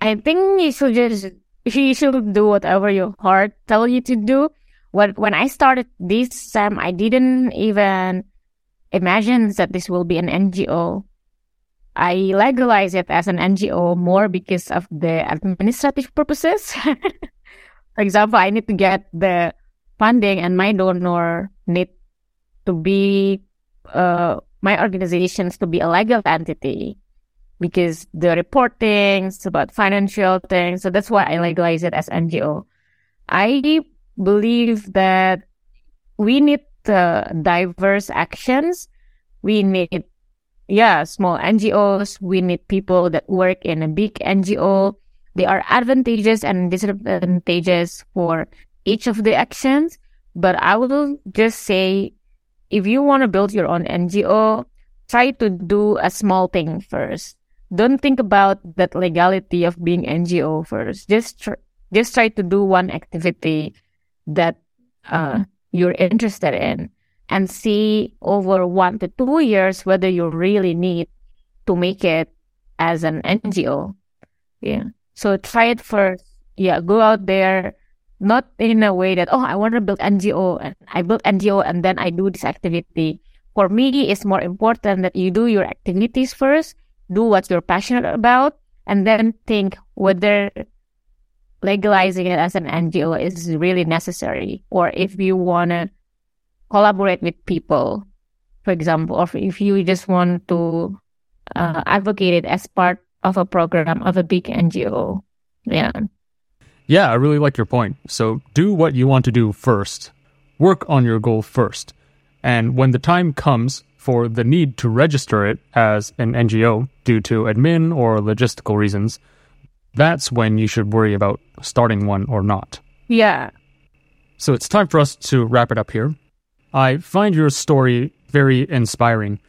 Speaker 3: I think you should just you should do whatever your heart tell you to do. When when I started this Sam, I didn't even imagine that this will be an NGO. I legalize it as an NGO more because of the administrative purposes. *laughs* For example, I need to get the funding and my donor need to be uh, my organizations to be a legal entity because the reporting about financial things. So that's why I legalize it as NGO. I believe that we need uh, diverse actions. We need yeah, small NGOs. We need people that work in a big NGO. There are advantages and disadvantages for each of the actions. But I will just say, if you want to build your own NGO, try to do a small thing first. Don't think about that legality of being NGO first. Just tr- just try to do one activity that uh, you're interested in and see over one to two years whether you really need to make it as an NGO. Yeah. So try it first. Yeah. Go out there, not in a way that, oh, I want to build NGO and I build NGO and then I do this activity. For me, it's more important that you do your activities first, do what you're passionate about, and then think whether legalizing it as an NGO is really necessary or if you want to collaborate with people, for example, or if you just want to uh, advocate it as part of a program of a big NGO. Yeah.
Speaker 1: Yeah, I really like your point. So do what you want to do first. Work on your goal first. And when the time comes for the need to register it as an NGO due to admin or logistical reasons, that's when you should worry about starting one or not.
Speaker 3: Yeah.
Speaker 1: So it's time for us to wrap it up here. I find your story very inspiring.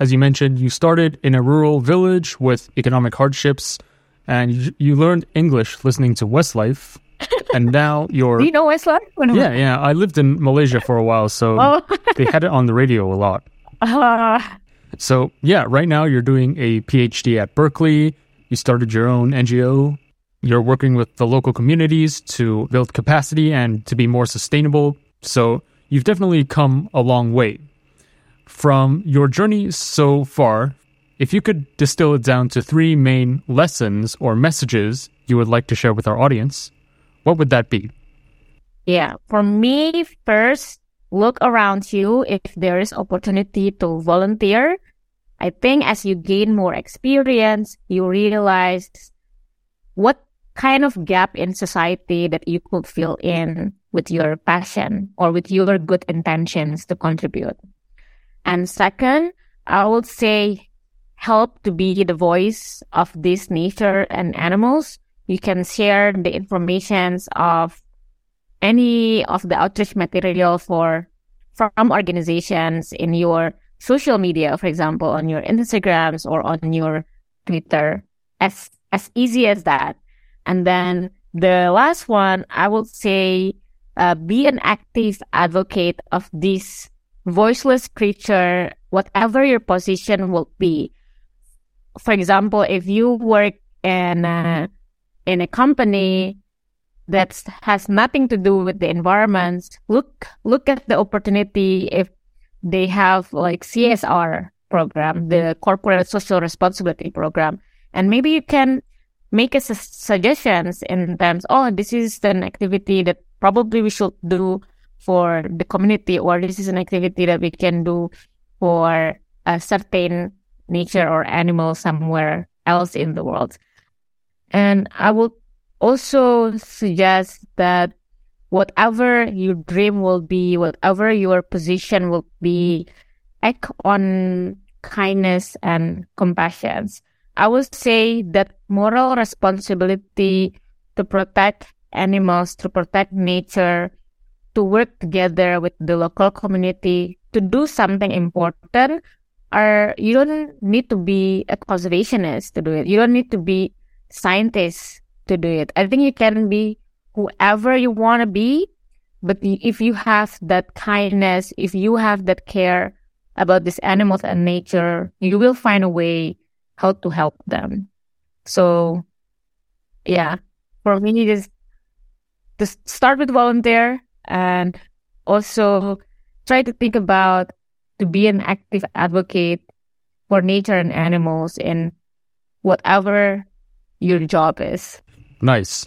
Speaker 1: As you mentioned, you started in a rural village with economic hardships, and you, learned English listening to Westlife. *laughs* and now you're.
Speaker 3: Do you know Westlife?
Speaker 1: Yeah, yeah. I lived in Malaysia for a while, so *laughs*
Speaker 3: Oh.
Speaker 1: they had it on the radio a lot.
Speaker 3: Uh, *laughs*
Speaker 1: So, yeah, right now you're doing a PhD at Berkeley. You started your own NGO. You're working with the local communities to build capacity and to be more sustainable. So, you've definitely come a long way. From your journey so far, if you could distill it down to three main lessons or messages you would like to share with our audience, what would that be?
Speaker 3: yeah. For me, first, look around you if there is opportunity to volunteer. I think as you gain more experience, you realize what kind of gap in society that you could fill in with your passion or with your good intentions to contribute. And second, I would say help to be the voice of this nature and animals. You can share the informations of any of the outreach material for from organizations in your social media, for example, on your Instagrams or on your Twitter, as as easy as that. And then the last one, I would say, uh, be an active advocate of this voiceless creature, whatever your position will be. For example, if you work in a, in a company, that has nothing to do with the environment, look look at the opportunity if they have like CSR program, the corporate social responsibility program, and maybe you can make suggestions in terms. Oh, this is an activity that probably we should do for the community, or this is an activity that we can do for a certain nature or animal somewhere else in the world. And I would also suggest that whatever your dream will be, whatever your position will be, act on kindness and compassion. I would say that moral responsibility to protect animals, to protect nature, to work together with the local community to do something important are you don't need to be a conservationist to do it. You don't need to be scientists to do it. I think you can be whoever you want to be, but if you have that kindness, if you have that care about these animals and nature, you will find a way how to help them. So, yeah, for me, just just start with volunteer and also try to think about to be an active advocate for nature and animals in whatever your job is.
Speaker 1: Nice.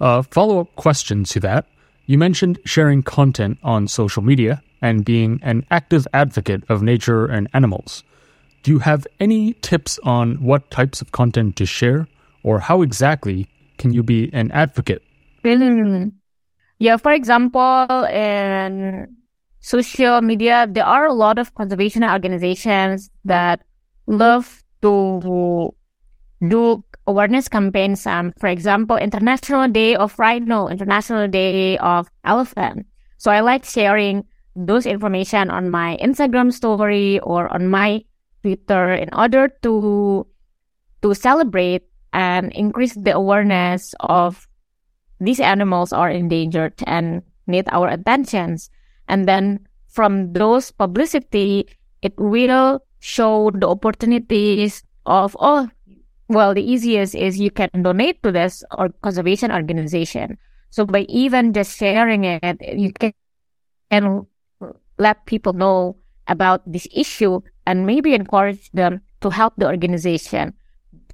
Speaker 1: Uh, follow up question to that. You mentioned sharing content on social media and being an active advocate of nature and animals. Do you have any tips on what types of content to share, or how exactly can you be an advocate?
Speaker 3: Yeah, for example, in social media, there are a lot of conservation organizations that love to do awareness campaigns. Um, for example, International Day of Rhino, International Day of Elephant. So I like sharing those information on my Instagram story or on my Twitter in order to to celebrate and increase the awareness of these animals are endangered and need our attentions. And then from those publicity, it will show the opportunities of, oh, well, the easiest is you can donate to this or conservation organization. So by even just sharing it, you can, can let people know about this issue and maybe encourage them to help the organization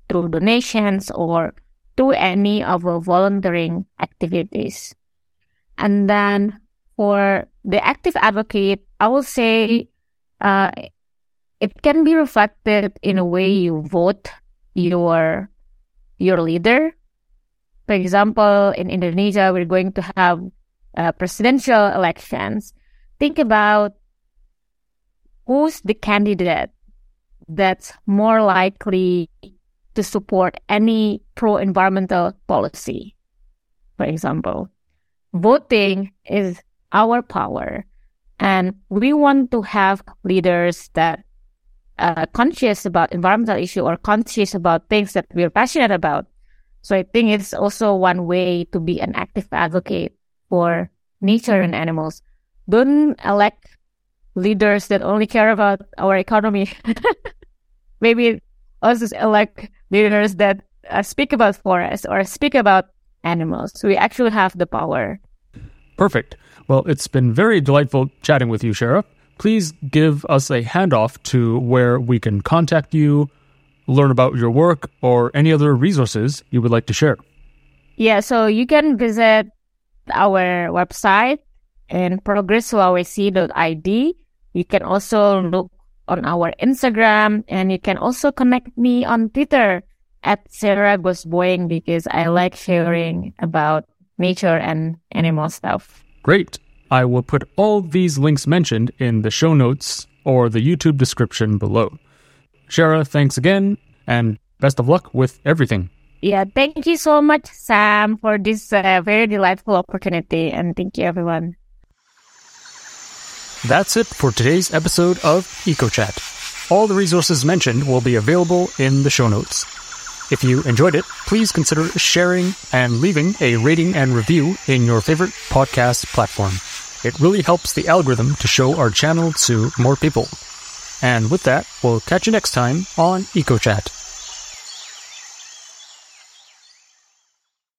Speaker 3: through donations or to any of our volunteering activities. And then for the active advocate, I will say uh, it can be reflected in a way you vote your your leader. For example, in Indonesia, we're going to have uh, presidential elections. Think about who's the candidate that's more likely to support any pro environmental policy. For example, voting is our power, and we want to have leaders that are conscious about environmental issue or conscious about things that we're passionate about. So I think it's also one way to be an active advocate for nature and animals. Don't elect leaders that only care about our economy. *laughs* Maybe us elect leaders that uh, speak about forests or speak about animals. So we actually have the power.
Speaker 1: Perfect. Well, it's been very delightful chatting with you, Shera. Please give us a handoff to where we can contact you, learn about your work, or any other resources you would like to share.
Speaker 3: Yeah, so you can visit our website in progressulawesi.id. You can also look on our Instagram and you can also connect me on Twitter at Shera Goes Boing because I like sharing about nature and animal stuff.
Speaker 1: Great. I will put all these links mentioned in the show notes or the YouTube description below. Shera, thanks again and best of luck with everything.
Speaker 3: Yeah, thank you so much, Sam, for this uh, very delightful opportunity. And thank you, everyone.
Speaker 1: That's it for today's episode of EcoChat. All the resources mentioned will be available in the show notes. If you enjoyed it, please consider sharing and leaving a rating and review in your favorite podcast platform. It really helps the algorithm to show our channel to more people. And with that, we'll catch you next time on EcoChat.